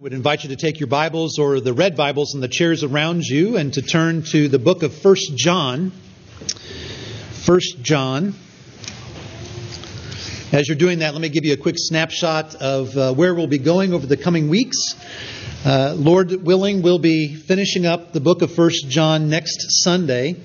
would invite you to take your Bibles or the red Bibles in the chairs around you and to turn to the book of First John. First John. As you're doing that, let me give you a quick snapshot of uh, where we'll be going over the coming weeks. Uh, Lord willing, we'll be finishing up the book of First John next Sunday.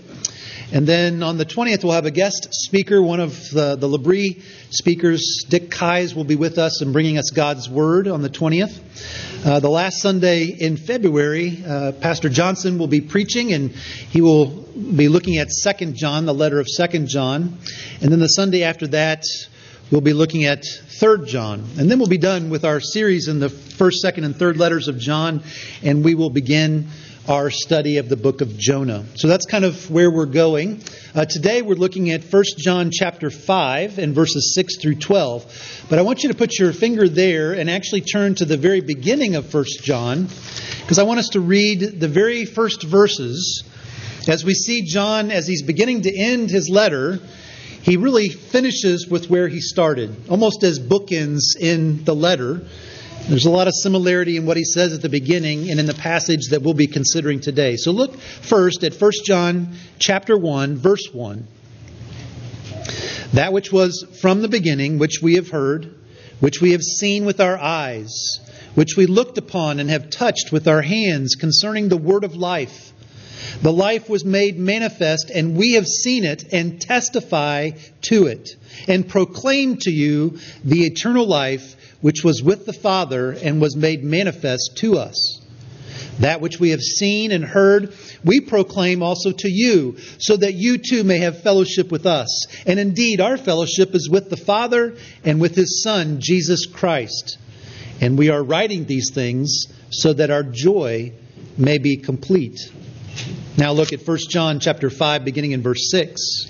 And then on the 20th, we'll have a guest speaker. One of the, the L'Abri speakers, Dick Keyes, will be with us and bringing us God's Word on the 20th. Uh, the last Sunday in February, uh, Pastor Johnson will be preaching, and he will be looking at Second John, the letter of Second John. And then the Sunday after that, we'll be looking at Third John. And then we'll be done with our series in the first, second, and third letters of John, and we will begin our study of the book of Jonah. So that's kind of where we're going. Uh, today we're looking at 1 John chapter 5 and verses 6 through 12. But I want you to put your finger there and actually turn to the very beginning of 1 John because I want us to read the very first verses as we see John as he's beginning to end his letter. He really finishes with where he started, almost as bookends in the letter. There's a lot of similarity in what he says at the beginning and in the passage that we'll be considering today. So look first at 1 John chapter 1 verse 1. That which was from the beginning, which we have heard, which we have seen with our eyes, which we looked upon and have touched with our hands concerning the word of life. The life was made manifest, and we have seen it and testify to it, and proclaim to you the eternal life which was with the Father and was made manifest to us. That which we have seen and heard, we proclaim also to you, so that you too may have fellowship with us. And indeed, our fellowship is with the Father and with His Son, Jesus Christ. And we are writing these things so that our joy may be complete. Now look at 1 John chapter 5 beginning in verse 6.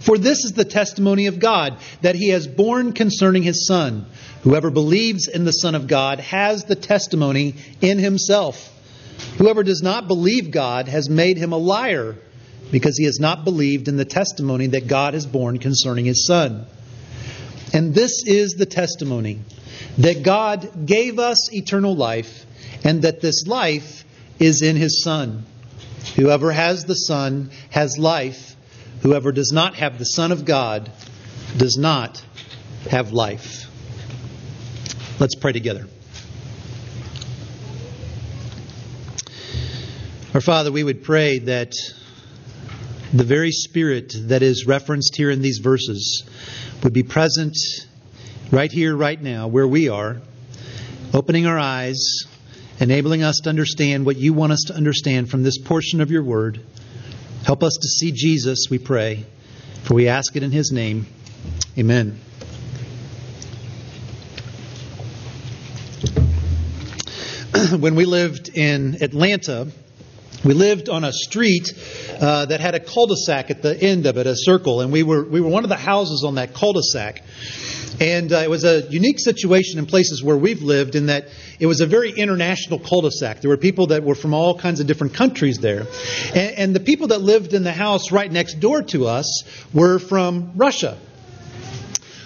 For this is the testimony of God, that he has borne concerning his Son. Whoever believes in the Son of God has the testimony in himself. Whoever does not believe God has made him a liar, because he has not believed in the testimony that God has borne concerning his Son. And this is the testimony that God gave us eternal life, and that this life is in his Son. Whoever has the Son has life Whoever does not have the Son of God does not have life. Let's pray together. Our Father, we would pray that the very Spirit that is referenced here in these verses would be present right here, right now, where we are, opening our eyes, enabling us to understand what you want us to understand from this portion of your word. Help us to see Jesus, we pray, for we ask it in his name. Amen. when we lived in Atlanta, we lived on a street uh, that had a cul-de-sac at the end of it, a circle, and we were we were one of the houses on that cul-de-sac. And uh, it was a unique situation in places where we've lived in that it was a very international cul-de-sac. There were people that were from all kinds of different countries there. And, and the people that lived in the house right next door to us were from Russia.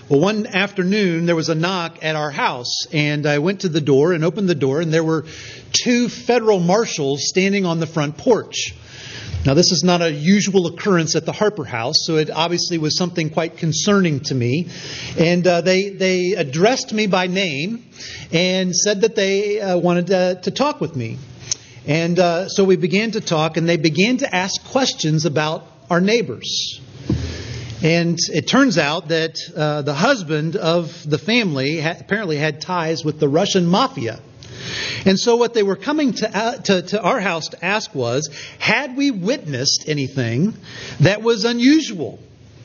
Well, one afternoon there was a knock at our house, and I went to the door and opened the door, and there were two federal marshals standing on the front porch. Now, this is not a usual occurrence at the Harper House, so it obviously was something quite concerning to me. And uh, they, they addressed me by name and said that they uh, wanted to, to, talk with me. And uh, so we began to talk, and they began to ask questions about our neighbors. And it turns out that uh, the husband of the family ha- apparently had ties with the Russian mafia. And so, what they were coming to, uh, to, to our house to ask was had we witnessed anything that was unusual?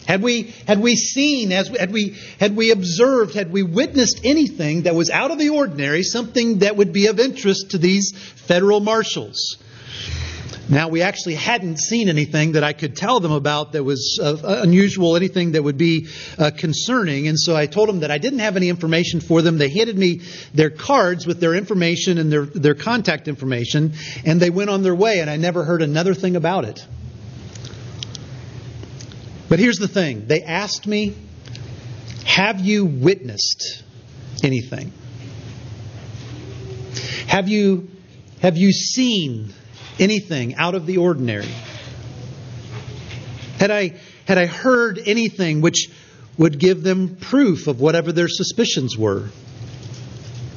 Had we, had we seen, as had we, had we observed, had we witnessed anything that was out of the ordinary, something that would be of interest to these federal marshals? Now, we actually hadn't seen anything that I could tell them about that was uh, unusual, anything that would be uh, concerning. And so I told them that I didn't have any information for them. They handed me their cards with their information and their, their contact information, and they went on their way, and I never heard another thing about it. But here's the thing they asked me, Have you witnessed anything? Have you, have you seen anything out of the ordinary? Had I, had I heard anything which would give them proof of whatever their suspicions were?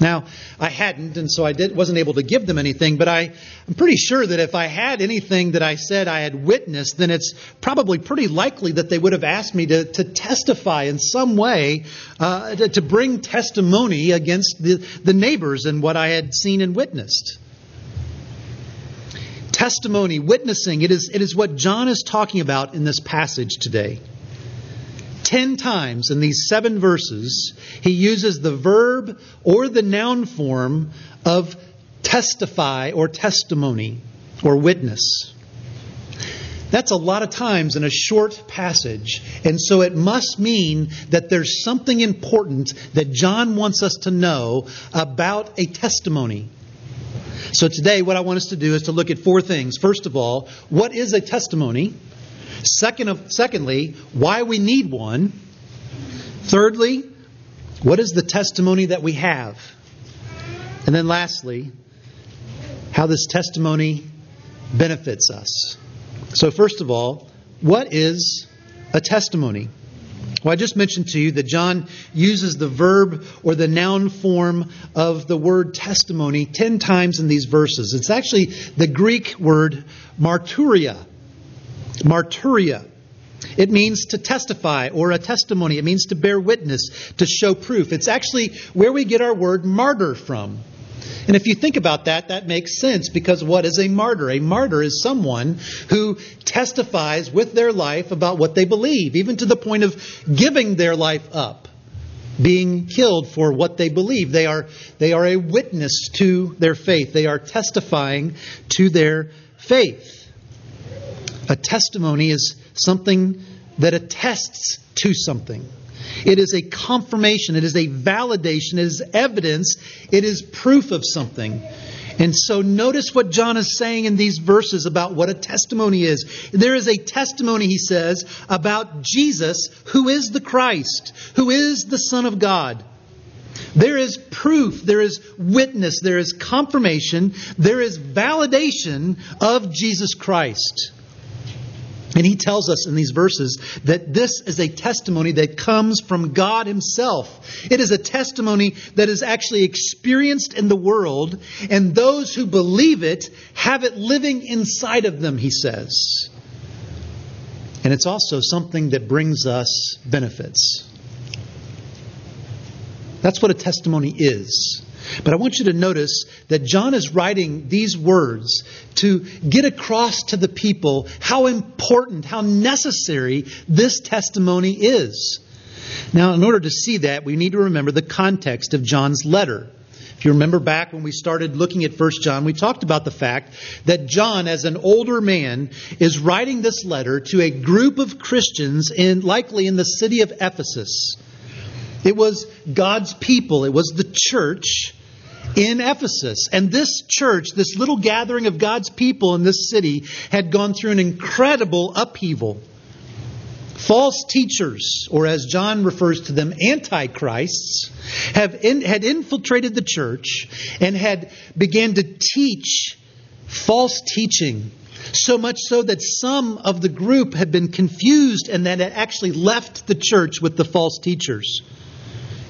Now, I hadn't, and so I did, wasn't able to give them anything, but I, I'm pretty sure that if I had anything that I said I had witnessed, then it's probably pretty likely that they would have asked me to, to testify in some way, uh, to, to bring testimony against the, the neighbors and what I had seen and witnessed testimony, witnessing. It is, it is what John is talking about in this passage today. Ten times in these seven verses, he uses the verb or the noun form of testify or testimony or witness. That's a lot of times in a short passage. And so it must mean that there's something important that John wants us to know about a testimony. So today, what I want us to do is to look at four things. First of all, what is a testimony? Second of, secondly, why we need one. Thirdly, what is the testimony that we have? And then lastly, how this testimony benefits us. So, first of all, what is a testimony? Well, I just mentioned to you that John uses the verb or the noun form of the word testimony 10 times in these verses. It's actually the Greek word marturia. Marturia. It means to testify or a testimony. It means to bear witness, to show proof. It's actually where we get our word martyr from. And if you think about that, that makes sense because what is a martyr? A martyr is someone who testifies with their life about what they believe, even to the point of giving their life up, being killed for what they believe. They are, they are a witness to their faith, they are testifying to their faith. A testimony is something that attests to something. It is a confirmation, it is a validation, it is evidence, it is proof of something. And so notice what John is saying in these verses about what a testimony is. There is a testimony, he says, about Jesus, who is the Christ, who is the Son of God. There is proof, there is witness, there is confirmation, there is validation of Jesus Christ. And he tells us in these verses that this is a testimony that comes from God Himself. It is a testimony that is actually experienced in the world, and those who believe it have it living inside of them, he says. And it's also something that brings us benefits. That's what a testimony is. But I want you to notice that John is writing these words to get across to the people how important, how necessary this testimony is. Now, in order to see that, we need to remember the context of John's letter. If you remember back when we started looking at 1 John, we talked about the fact that John, as an older man, is writing this letter to a group of Christians in likely in the city of Ephesus. It was God's people, it was the church in Ephesus. And this church, this little gathering of God's people in this city, had gone through an incredible upheaval. False teachers, or as John refers to them, antichrists, have in, had infiltrated the church and had began to teach false teaching. So much so that some of the group had been confused and that had actually left the church with the false teachers.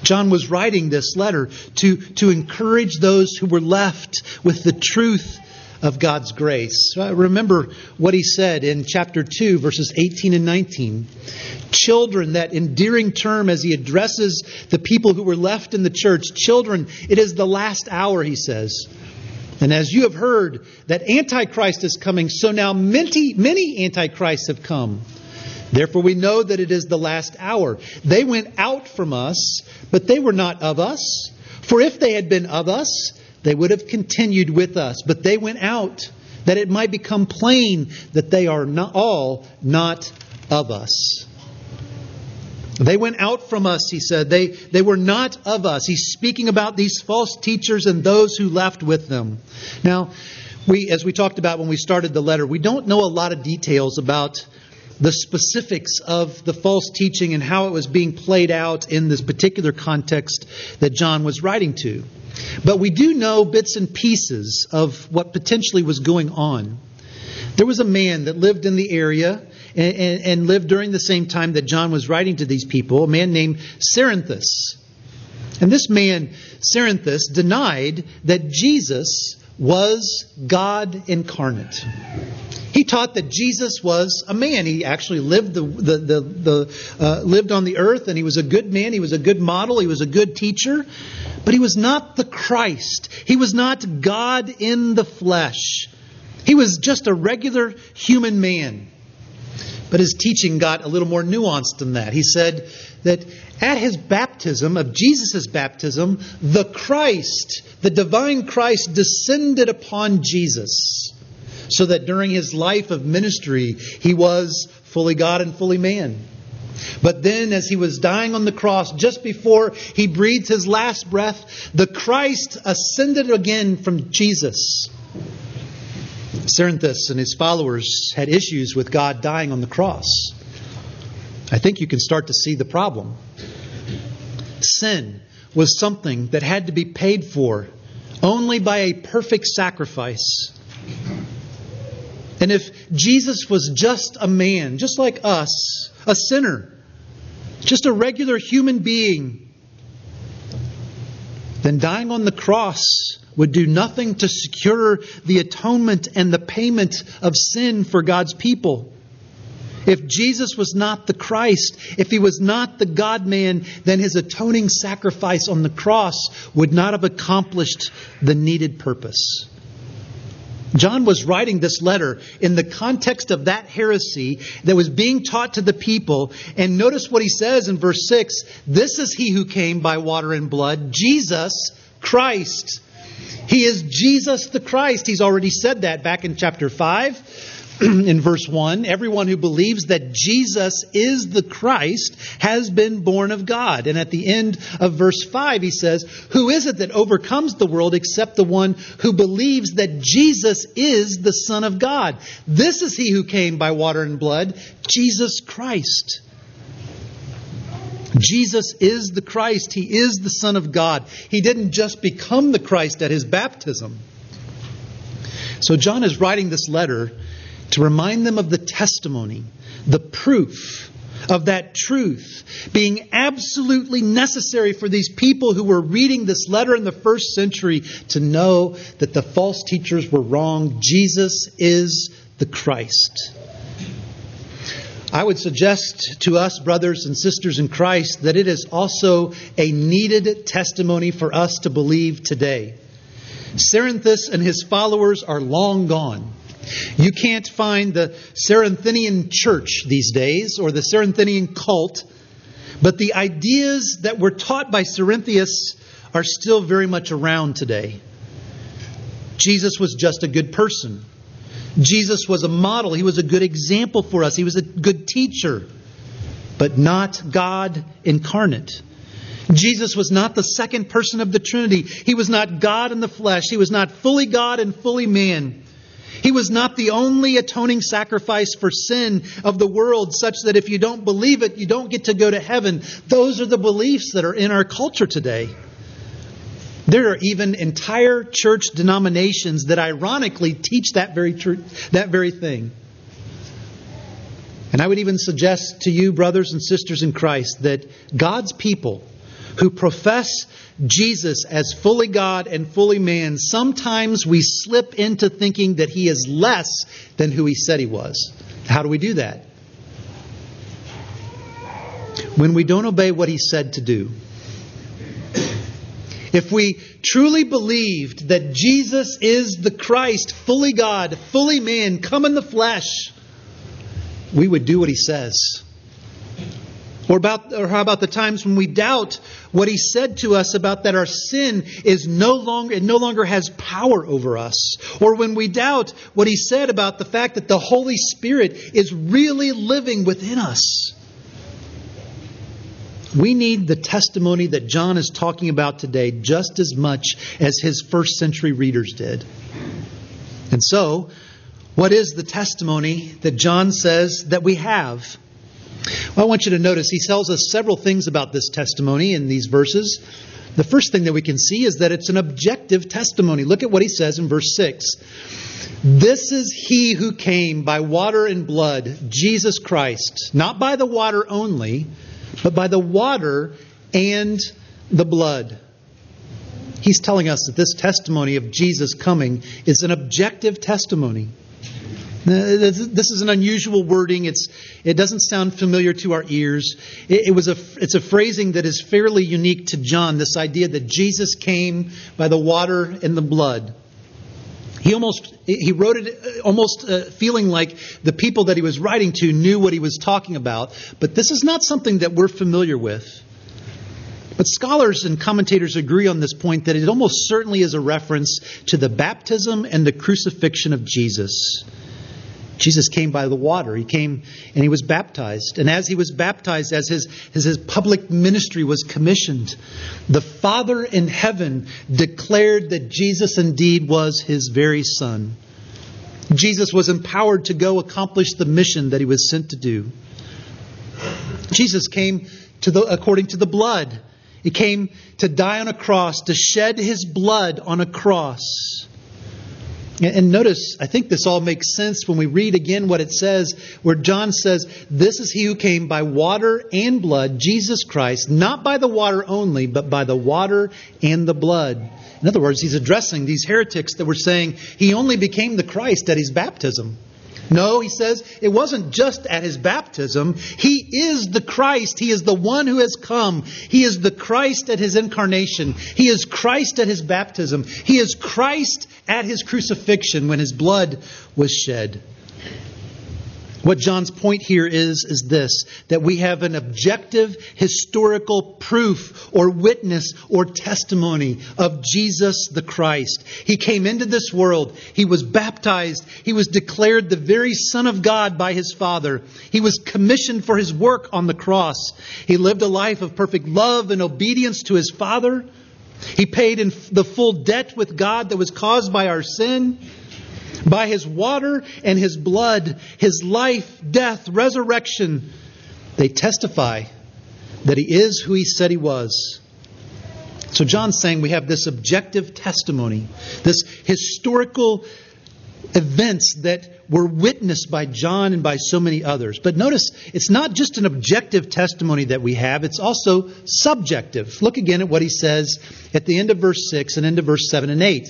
John was writing this letter to, to encourage those who were left with the truth of God's grace. Uh, remember what he said in chapter 2, verses 18 and 19. Children, that endearing term as he addresses the people who were left in the church. Children, it is the last hour, he says. And as you have heard that Antichrist is coming, so now many, many Antichrists have come. Therefore, we know that it is the last hour. They went out from us, but they were not of us. For if they had been of us, they would have continued with us. But they went out, that it might become plain that they are not all not of us. They went out from us, he said. They, they were not of us. He's speaking about these false teachers and those who left with them. Now, we, as we talked about when we started the letter, we don't know a lot of details about the specifics of the false teaching and how it was being played out in this particular context that John was writing to. But we do know bits and pieces of what potentially was going on. There was a man that lived in the area and, and, and lived during the same time that John was writing to these people, a man named Cerinthus. And this man, Cerinthus, denied that Jesus was God incarnate. He taught that Jesus was a man. He actually lived the, the, the, the uh, lived on the earth, and he was a good man. He was a good model. He was a good teacher, but he was not the Christ. He was not God in the flesh. He was just a regular human man. But his teaching got a little more nuanced than that. He said that at his baptism, of Jesus' baptism, the Christ, the divine Christ, descended upon Jesus, so that during his life of ministry, he was fully God and fully man. But then, as he was dying on the cross, just before he breathed his last breath, the Christ ascended again from Jesus Cerinthus and his followers had issues with God dying on the cross. I think you can start to see the problem. Sin was something that had to be paid for only by a perfect sacrifice. And if Jesus was just a man, just like us, a sinner, just a regular human being, then dying on the cross would do nothing to secure the atonement and the payment of sin for God's people. If Jesus was not the Christ, if he was not the God man, then his atoning sacrifice on the cross would not have accomplished the needed purpose. John was writing this letter in the context of that heresy that was being taught to the people. And notice what he says in verse 6 This is he who came by water and blood, Jesus Christ he is Jesus the Christ. He's already said that back in chapter 5. in verse 1, everyone who believes that Jesus is the Christ has been born of God. And at the end of verse 5, he says, Who is it that overcomes the world except the one who believes that Jesus is the Son of God? This is he who came by water and blood, Jesus Christ. Jesus is the Christ. He is the Son of God. He didn't just become the Christ at his baptism. So, John is writing this letter to remind them of the testimony, the proof of that truth being absolutely necessary for these people who were reading this letter in the first century to know that the false teachers were wrong. Jesus is the Christ. I would suggest to us, brothers and sisters in Christ, that it is also a needed testimony for us to believe today. Cerinthus and his followers are long gone. You can't find the Cerinthian church these days or the Cerinthian cult, but the ideas that were taught by Cerinthus are still very much around today. Jesus was just a good person. Jesus was a model. He was a good example for us. He was a good teacher, but not God incarnate. Jesus was not the second person of the Trinity. He was not God in the flesh. He was not fully God and fully man. He was not the only atoning sacrifice for sin of the world, such that if you don't believe it, you don't get to go to heaven. Those are the beliefs that are in our culture today. There are even entire church denominations that ironically teach that very truth, that very thing. And I would even suggest to you, brothers and sisters in Christ, that God's people who profess Jesus as fully God and fully man, sometimes we slip into thinking that he is less than who he said he was. How do we do that? When we don't obey what he said to do. If we truly believed that Jesus is the Christ, fully God, fully man, come in the flesh, we would do what he says. Or, about, or how about the times when we doubt what he said to us about that our sin is no longer, it no longer has power over us? Or when we doubt what he said about the fact that the Holy Spirit is really living within us? We need the testimony that John is talking about today just as much as his first century readers did. And so, what is the testimony that John says that we have? Well, I want you to notice he tells us several things about this testimony in these verses. The first thing that we can see is that it's an objective testimony. Look at what he says in verse 6. This is he who came by water and blood, Jesus Christ, not by the water only, but by the water and the blood. He's telling us that this testimony of Jesus coming is an objective testimony. This is an unusual wording. It's, it doesn't sound familiar to our ears. It, it was a, it's a phrasing that is fairly unique to John, this idea that Jesus came by the water and the blood. He almost he wrote it almost uh, feeling like the people that he was writing to knew what he was talking about, but this is not something that we're familiar with. But scholars and commentators agree on this point that it almost certainly is a reference to the baptism and the crucifixion of Jesus. Jesus came by the water. He came and he was baptized. And as he was baptized, as his, as his public ministry was commissioned, the Father in heaven declared that Jesus indeed was his very Son. Jesus was empowered to go accomplish the mission that he was sent to do. Jesus came to the, according to the blood. He came to die on a cross, to shed his blood on a cross. And notice, I think this all makes sense when we read again what it says, where John says, This is he who came by water and blood, Jesus Christ, not by the water only, but by the water and the blood. In other words, he's addressing these heretics that were saying he only became the Christ at his baptism. No, he says, it wasn't just at his baptism. He is the Christ. He is the one who has come. He is the Christ at his incarnation. He is Christ at his baptism. He is Christ at his crucifixion when his blood was shed. What John's point here is, is this that we have an objective historical proof or witness or testimony of Jesus the Christ. He came into this world. He was baptized. He was declared the very Son of God by his Father. He was commissioned for his work on the cross. He lived a life of perfect love and obedience to his Father. He paid in the full debt with God that was caused by our sin. By his water and his blood, his life, death, resurrection, they testify that he is who he said he was. So John's saying we have this objective testimony, this historical events that were witnessed by John and by so many others. But notice, it's not just an objective testimony that we have, it's also subjective. Look again at what he says at the end of verse 6 and into verse 7 and 8.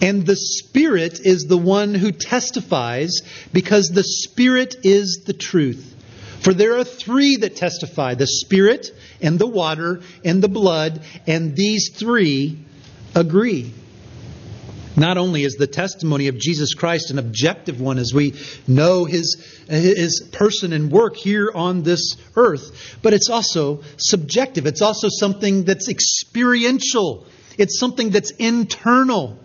And the Spirit is the one who testifies because the Spirit is the truth. For there are three that testify the Spirit and the water and the blood, and these three agree. Not only is the testimony of Jesus Christ an objective one as we know his, his person and work here on this earth, but it's also subjective. It's also something that's experiential, it's something that's internal.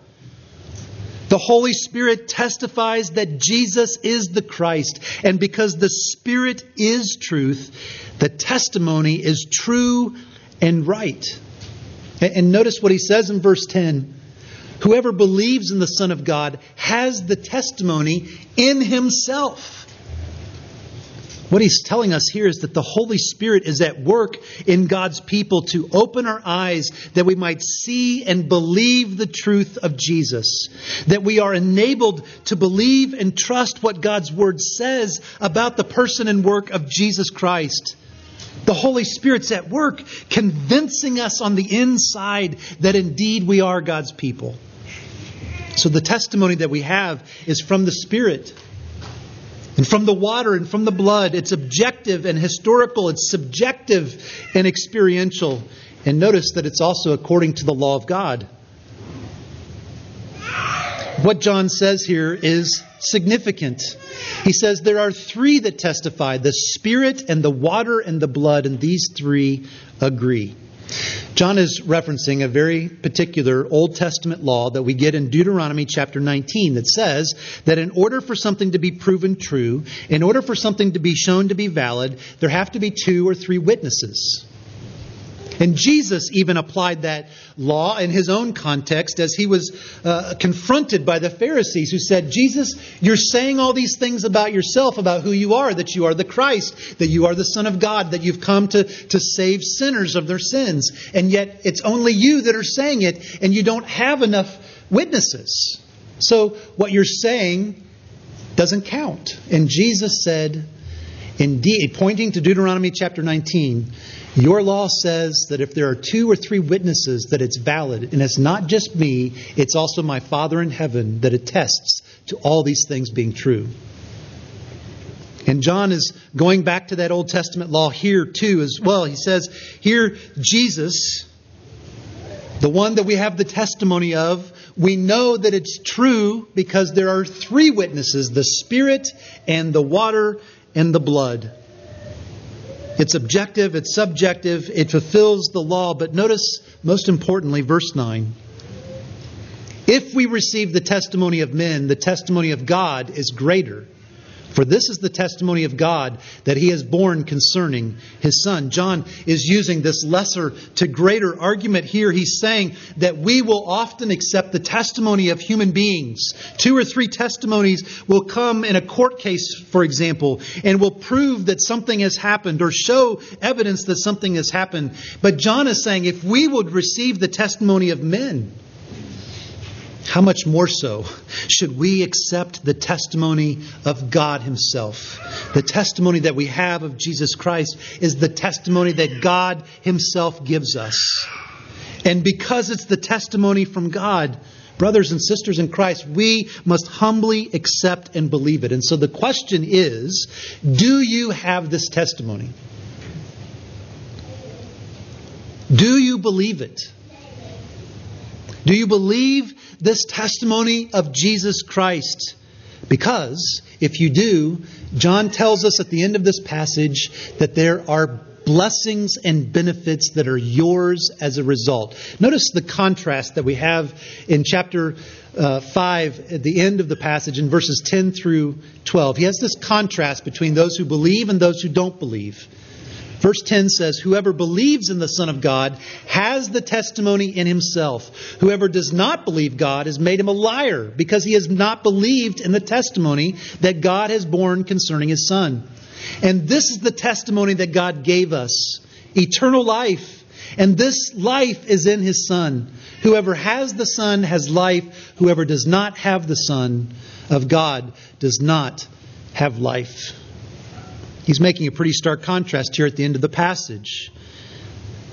The Holy Spirit testifies that Jesus is the Christ. And because the Spirit is truth, the testimony is true and right. And notice what he says in verse 10 Whoever believes in the Son of God has the testimony in himself. What he's telling us here is that the Holy Spirit is at work in God's people to open our eyes that we might see and believe the truth of Jesus. That we are enabled to believe and trust what God's Word says about the person and work of Jesus Christ. The Holy Spirit's at work convincing us on the inside that indeed we are God's people. So the testimony that we have is from the Spirit. And from the water and from the blood, it's objective and historical, it's subjective and experiential. And notice that it's also according to the law of God. What John says here is significant. He says there are three that testify the Spirit and the water and the blood, and these three agree. John is referencing a very particular Old Testament law that we get in Deuteronomy chapter 19 that says that in order for something to be proven true, in order for something to be shown to be valid, there have to be two or three witnesses. And Jesus even applied that law in his own context as he was uh, confronted by the Pharisees who said, Jesus, you're saying all these things about yourself, about who you are, that you are the Christ, that you are the Son of God, that you've come to, to save sinners of their sins. And yet it's only you that are saying it, and you don't have enough witnesses. So what you're saying doesn't count. And Jesus said, Indeed, pointing to Deuteronomy chapter 19, your law says that if there are two or three witnesses, that it's valid. And it's not just me, it's also my Father in heaven that attests to all these things being true. And John is going back to that Old Testament law here too as well. He says, Here, Jesus, the one that we have the testimony of, we know that it's true because there are three witnesses the Spirit and the water and the blood. It's objective, it's subjective, it fulfills the law. But notice, most importantly, verse 9. If we receive the testimony of men, the testimony of God is greater. For this is the testimony of God that he has borne concerning his son. John is using this lesser to greater argument here. He's saying that we will often accept the testimony of human beings. Two or three testimonies will come in a court case, for example, and will prove that something has happened or show evidence that something has happened. But John is saying if we would receive the testimony of men, how much more so should we accept the testimony of God Himself? The testimony that we have of Jesus Christ is the testimony that God Himself gives us. And because it's the testimony from God, brothers and sisters in Christ, we must humbly accept and believe it. And so the question is do you have this testimony? Do you believe it? Do you believe this testimony of Jesus Christ? Because if you do, John tells us at the end of this passage that there are blessings and benefits that are yours as a result. Notice the contrast that we have in chapter uh, 5 at the end of the passage in verses 10 through 12. He has this contrast between those who believe and those who don't believe. Verse 10 says, Whoever believes in the Son of God has the testimony in himself. Whoever does not believe God has made him a liar because he has not believed in the testimony that God has borne concerning his Son. And this is the testimony that God gave us eternal life. And this life is in his Son. Whoever has the Son has life. Whoever does not have the Son of God does not have life. He's making a pretty stark contrast here at the end of the passage.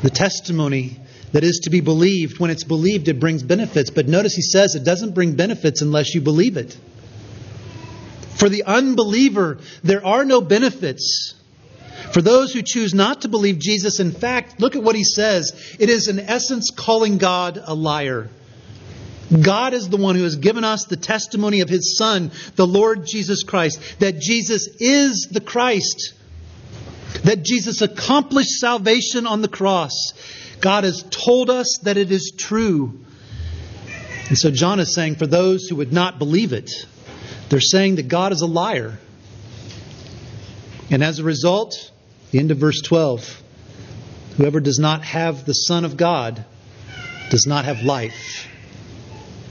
The testimony that is to be believed, when it's believed, it brings benefits. But notice he says it doesn't bring benefits unless you believe it. For the unbeliever, there are no benefits. For those who choose not to believe Jesus, in fact, look at what he says. It is, in essence, calling God a liar. God is the one who has given us the testimony of his Son, the Lord Jesus Christ, that Jesus is the Christ, that Jesus accomplished salvation on the cross. God has told us that it is true. And so John is saying, for those who would not believe it, they're saying that God is a liar. And as a result, the end of verse 12 whoever does not have the Son of God does not have life.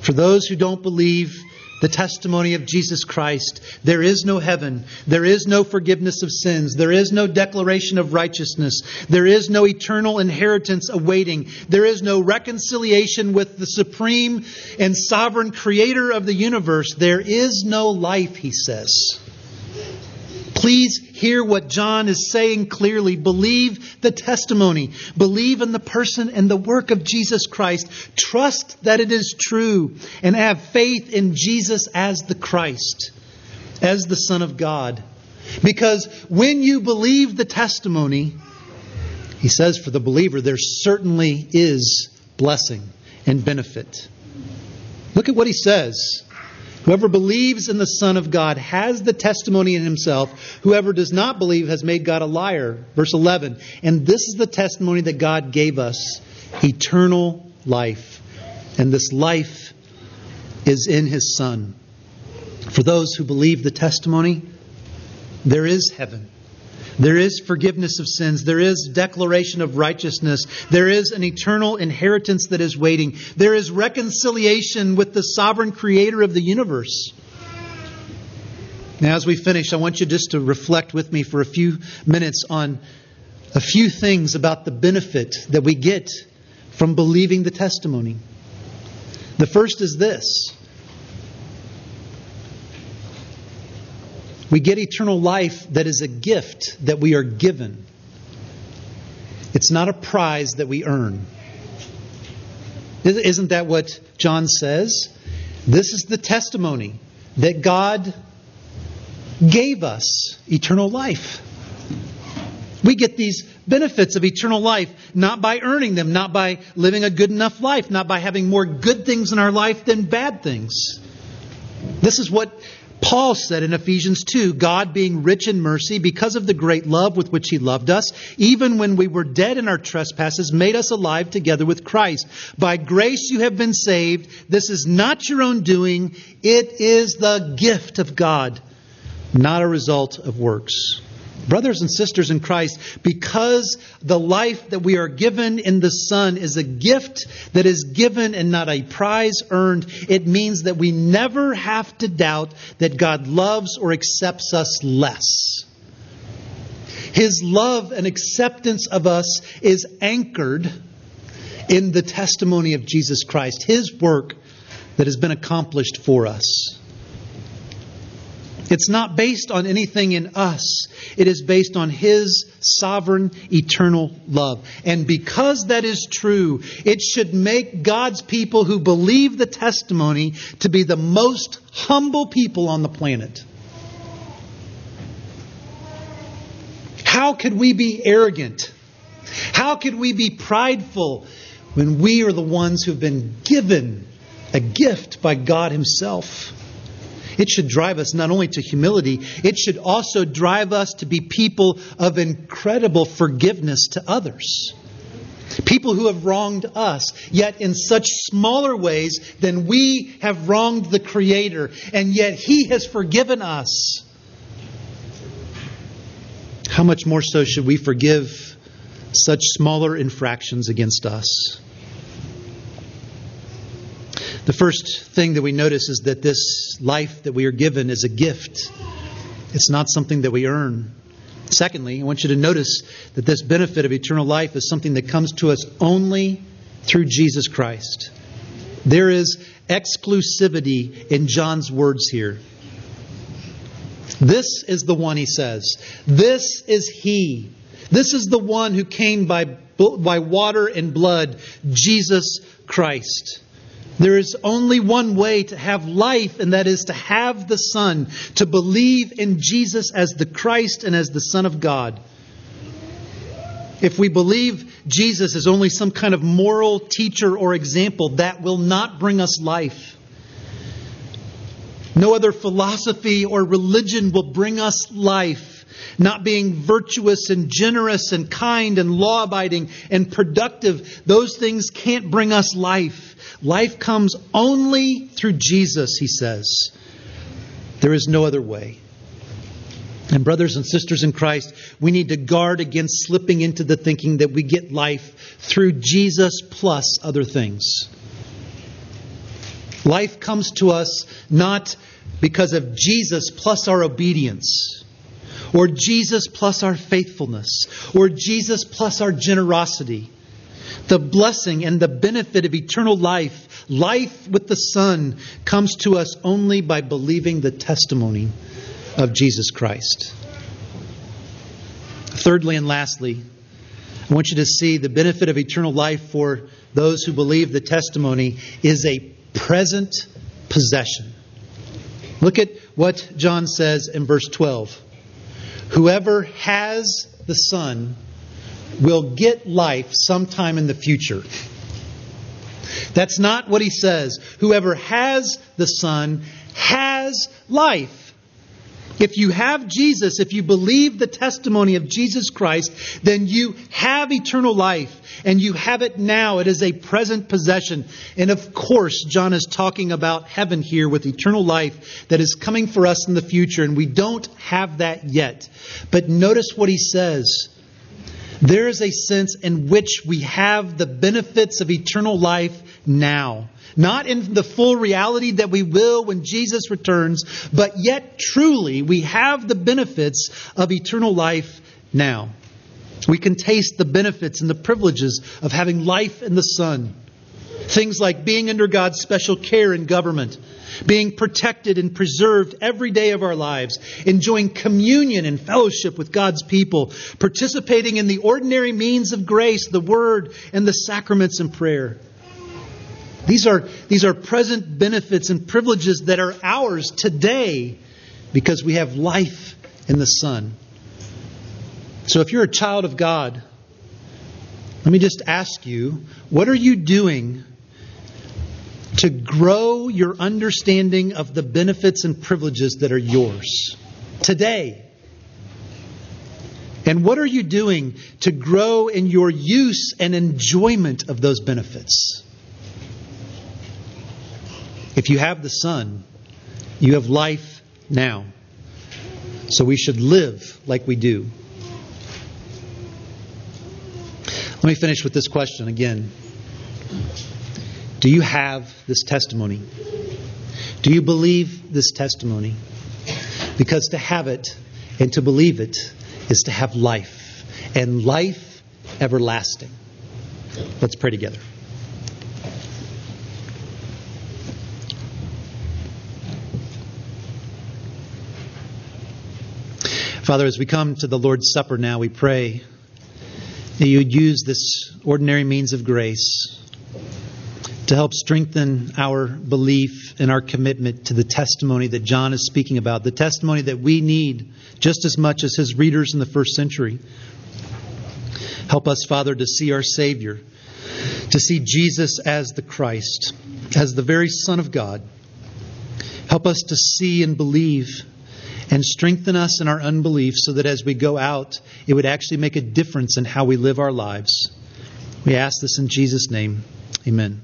For those who don't believe the testimony of Jesus Christ, there is no heaven. There is no forgiveness of sins. There is no declaration of righteousness. There is no eternal inheritance awaiting. There is no reconciliation with the supreme and sovereign creator of the universe. There is no life, he says. Please hear what John is saying clearly. Believe the testimony. Believe in the person and the work of Jesus Christ. Trust that it is true and have faith in Jesus as the Christ, as the Son of God. Because when you believe the testimony, he says for the believer, there certainly is blessing and benefit. Look at what he says. Whoever believes in the Son of God has the testimony in himself. Whoever does not believe has made God a liar. Verse 11. And this is the testimony that God gave us eternal life. And this life is in his Son. For those who believe the testimony, there is heaven. There is forgiveness of sins. There is declaration of righteousness. There is an eternal inheritance that is waiting. There is reconciliation with the sovereign creator of the universe. Now, as we finish, I want you just to reflect with me for a few minutes on a few things about the benefit that we get from believing the testimony. The first is this We get eternal life that is a gift that we are given. It's not a prize that we earn. Isn't that what John says? This is the testimony that God gave us eternal life. We get these benefits of eternal life not by earning them, not by living a good enough life, not by having more good things in our life than bad things. This is what Paul said in Ephesians 2 God, being rich in mercy, because of the great love with which he loved us, even when we were dead in our trespasses, made us alive together with Christ. By grace you have been saved. This is not your own doing, it is the gift of God, not a result of works. Brothers and sisters in Christ, because the life that we are given in the Son is a gift that is given and not a prize earned, it means that we never have to doubt that God loves or accepts us less. His love and acceptance of us is anchored in the testimony of Jesus Christ, His work that has been accomplished for us. It's not based on anything in us. It is based on His sovereign, eternal love. And because that is true, it should make God's people who believe the testimony to be the most humble people on the planet. How could we be arrogant? How could we be prideful when we are the ones who've been given a gift by God Himself? It should drive us not only to humility, it should also drive us to be people of incredible forgiveness to others. People who have wronged us, yet in such smaller ways than we have wronged the Creator, and yet He has forgiven us. How much more so should we forgive such smaller infractions against us? The first thing that we notice is that this life that we are given is a gift. It's not something that we earn. Secondly, I want you to notice that this benefit of eternal life is something that comes to us only through Jesus Christ. There is exclusivity in John's words here. This is the one, he says. This is he. This is the one who came by, by water and blood, Jesus Christ. There is only one way to have life, and that is to have the Son, to believe in Jesus as the Christ and as the Son of God. If we believe Jesus is only some kind of moral teacher or example, that will not bring us life. No other philosophy or religion will bring us life. Not being virtuous and generous and kind and law abiding and productive, those things can't bring us life. Life comes only through Jesus, he says. There is no other way. And, brothers and sisters in Christ, we need to guard against slipping into the thinking that we get life through Jesus plus other things. Life comes to us not because of Jesus plus our obedience, or Jesus plus our faithfulness, or Jesus plus our generosity the blessing and the benefit of eternal life, life with the Son, comes to us only by believing the testimony of Jesus Christ. Thirdly and lastly, I want you to see the benefit of eternal life for those who believe the testimony is a present possession. Look at what John says in verse 12. Whoever has the Son will get life sometime in the future. That's not what he says. Whoever has the Son has life. If you have Jesus, if you believe the testimony of Jesus Christ, then you have eternal life and you have it now. It is a present possession. And of course, John is talking about heaven here with eternal life that is coming for us in the future, and we don't have that yet. But notice what he says. There is a sense in which we have the benefits of eternal life now. Not in the full reality that we will when Jesus returns, but yet truly we have the benefits of eternal life now. We can taste the benefits and the privileges of having life in the Son. Things like being under God's special care in government, being protected and preserved every day of our lives, enjoying communion and fellowship with God's people, participating in the ordinary means of grace, the Word, and the sacraments and prayer. These are, these are present benefits and privileges that are ours today because we have life in the Son. So if you're a child of God, let me just ask you what are you doing to grow your understanding of the benefits and privileges that are yours today? And what are you doing to grow in your use and enjoyment of those benefits? If you have the Son, you have life now. So we should live like we do. Let me finish with this question again. Do you have this testimony? Do you believe this testimony? Because to have it and to believe it is to have life, and life everlasting. Let's pray together. Father, as we come to the Lord's Supper now, we pray that you would use this ordinary means of grace to help strengthen our belief and our commitment to the testimony that John is speaking about, the testimony that we need just as much as his readers in the first century. Help us, Father, to see our Savior, to see Jesus as the Christ, as the very Son of God. Help us to see and believe and strengthen us in our unbelief so that as we go out, it would actually make a difference in how we live our lives. We ask this in Jesus' name. Amen.